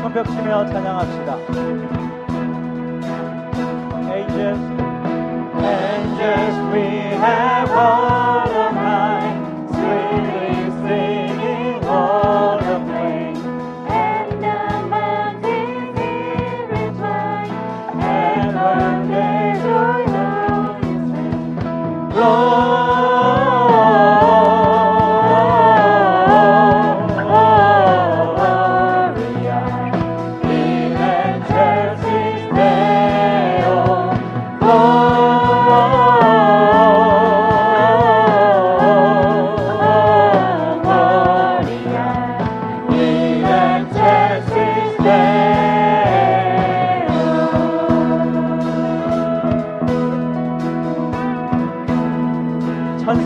손뼉치며 찬양합시다.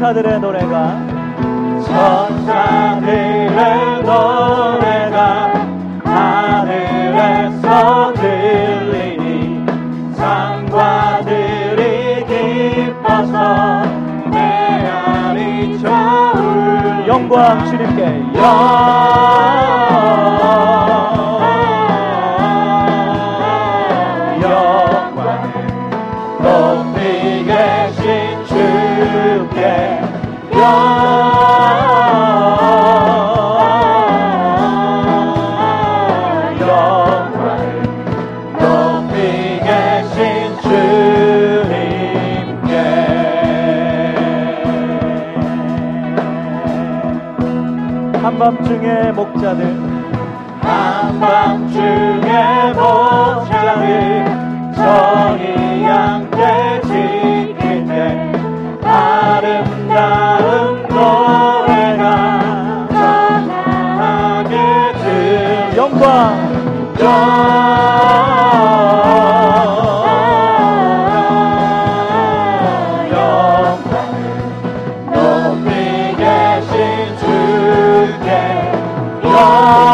천사들의 노래가. 천사들의 노래가 하늘에서 들리니 상과들이 기뻐서 내 안이 저울 영광 주님께. 영 한밤중에 목자들 정의 양떼 지킬 때 아름다운 노래가 전하게 들 영광. 영광. 높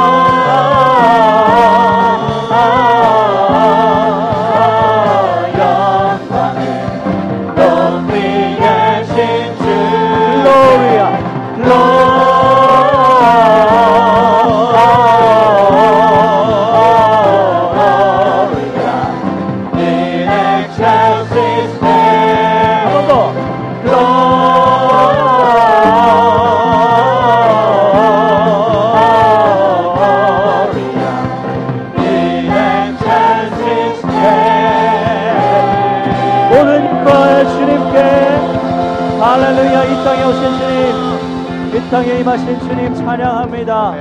임하신 주님 찬양합니다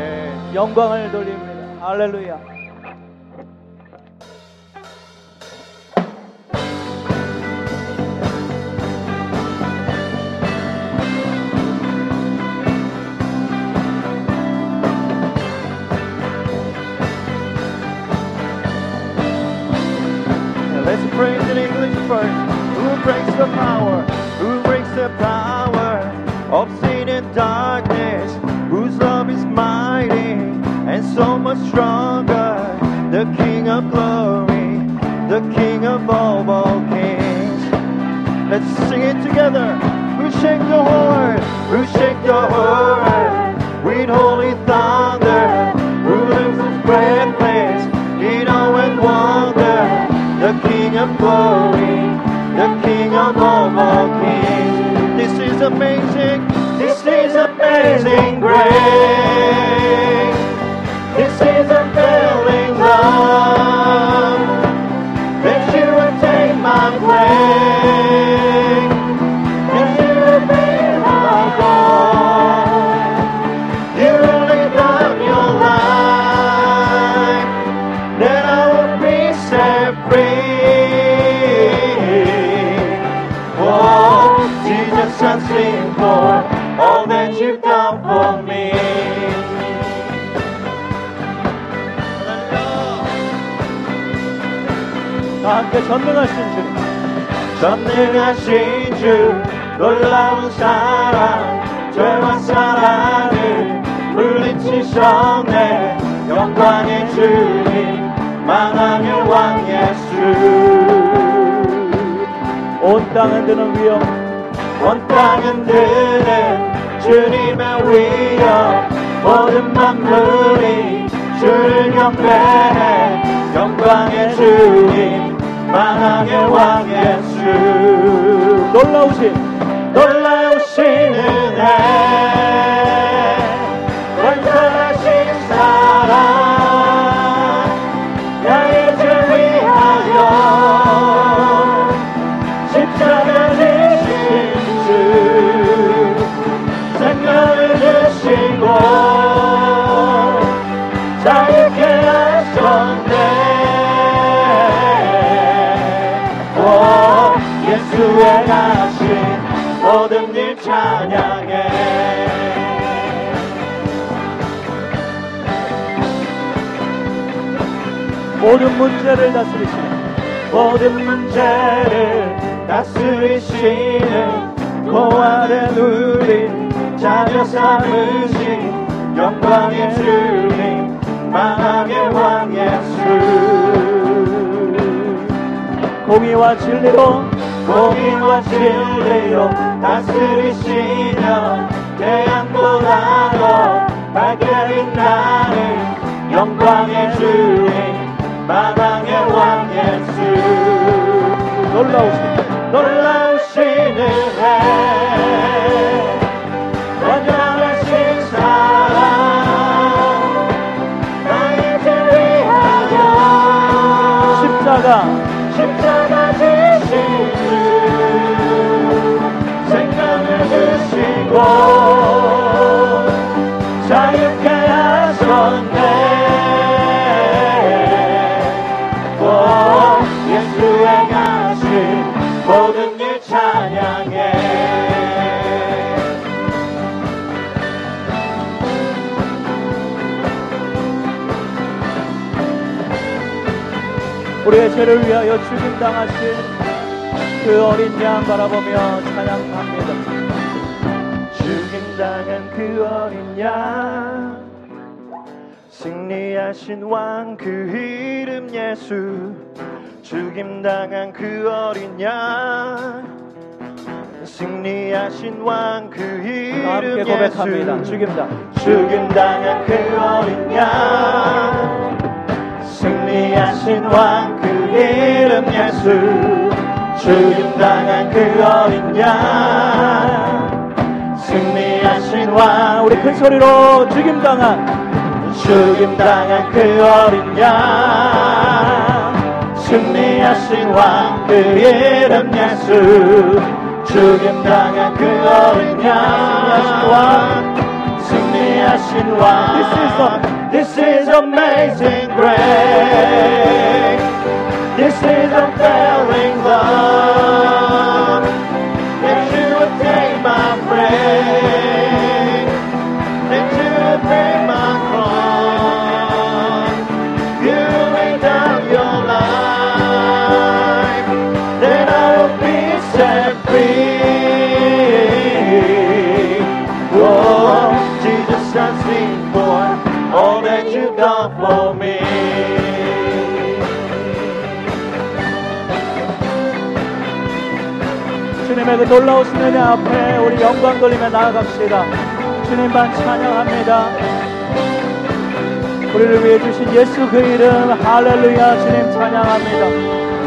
영광을 돌립니다 할렐루야 Let's praise in English first. Who breaks the power? It together. Who shake the horn? Who shake the horn? With holy thunder. 전능하신 주님. 전능하신 주 놀라운 사랑 죄와 사랑을 물리치셨네. 영광의 주님 만왕의 왕 예수. 온 땅은 드는 위엄. 온 땅은 드는 주님의 위엄. 모든 만물이 주를 경배해. 영광의 주님 만왕의 왕 예수 놀라우신 놀라우신 은혜 예수의 가신 모든 일 찬양해. 모든 문제를 다스리시는 모든 문제를 다스리시는 고아된 우리 자녀 삼으신 영광의 주님 만왕의 왕 예수. 공의와 진리로 공의와 진리로 다스리시며 태양보다도 밝게 빛나는 영광의 주님 만왕의 왕 예수. 놀라우신 놀라우신 은혜 완전하신 사랑 나의 죄 위하여. 십자가 십자가 우리의 죄를 위하여 죽임 당하신 그 어린 양 바라보며 찬양합니다. 죽임당한 그 어린 양 승리하신 왕 그 이름 예수 죽임당한 그 어린 양 승리하신 왕그다 함께 이름 고백합니다. 예수 죽임 당 죽임당한 그 어린 양 승리하신 왕그 이름 예수 죽임당한 그 어린 양. 승리하신 왕 우리 큰 소리로 죽임 당한 죽임당한 그 어린 양. 승리하신 왕 그 이름 예수 죽임당한 그 어린 양. 승리하신 왕. This is amazing grace This is a unfailing love 주님의 그 놀라우신 은혜 앞에 우리 영광 돌리며 나아갑시다. 주님만 찬양합니다. 우리를 위해 주신 예수 그 이름 할렐루야 주님 찬양합니다.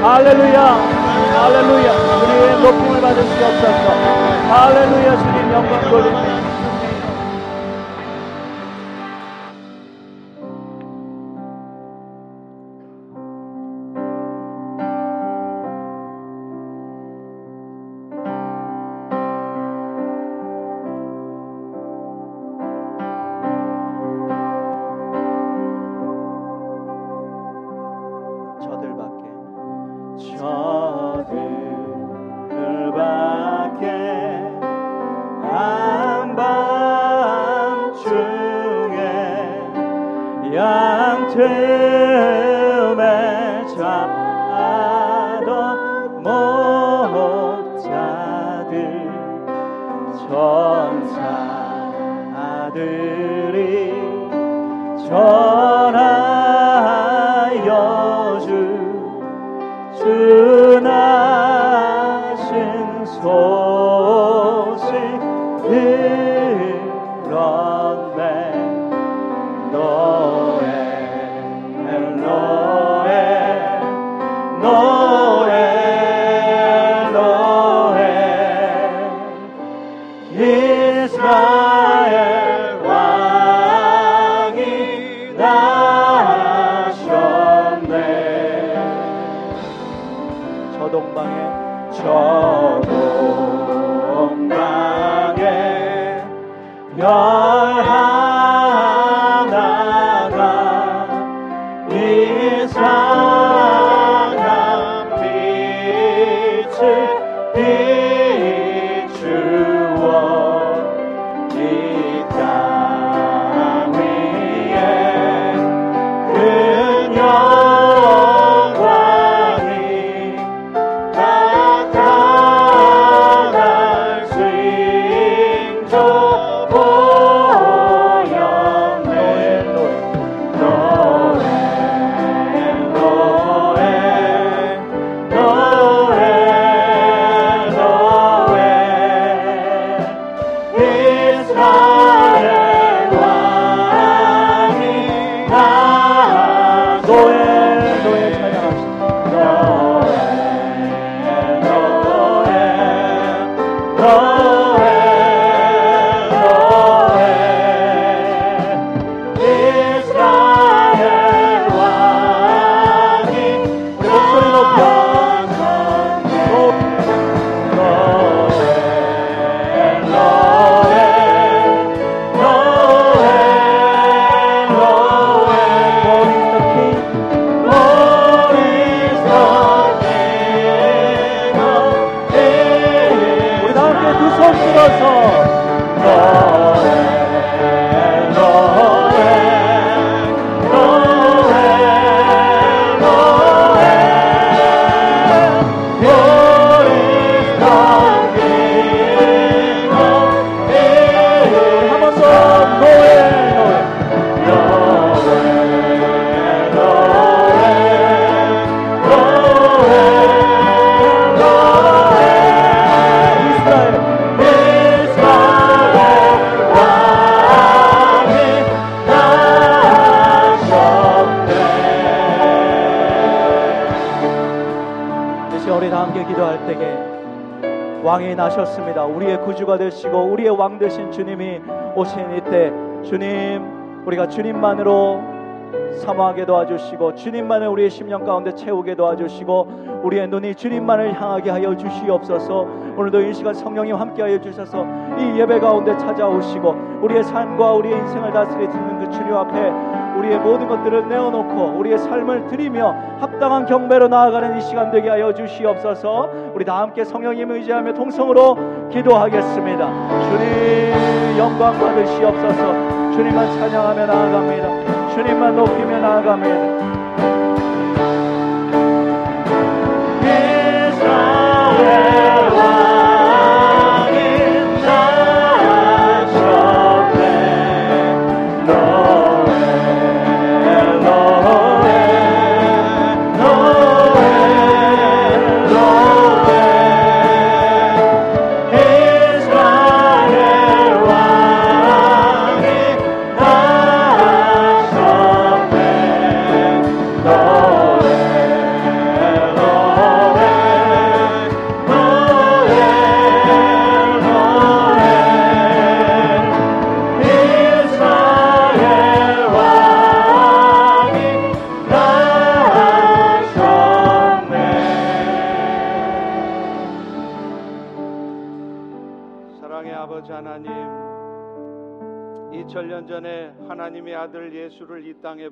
할렐루야 할렐루야 우리의 높임을 받을 수 없어서 할렐루야 주님 영광 돌립니 어둠에 자던 목자들 천사들이 전하여 주 주나신 소식 God. 나셨습니다. 우리의 구주가 되시고 우리의 왕 되신 주님이 오신 이때 주님 우리가 주님만으로 사모하게 도와주시고 주님만을 우리의 심령 가운데 채우게 도와주시고 우리의 눈이 주님만을 향하게 하여 주시옵소서 오늘도 이 시간 성령님 함께하여 주셔서 이 예배 가운데 찾아오시고 우리의 삶과 우리의 인생을 다스리시는 그 주님 앞에 우리의 모든 것들을 내어놓고 우리의 삶을 드리며 합당한 경배로 나아가는 이 시간 되게 하여 주시옵소서. 우리 다 함께 성령님 의지하며 통성으로 기도하겠습니다. 주님 영광 받으시옵소서. 주님만 찬양하며 나아갑니다. 주님만 높이며 나아갑니다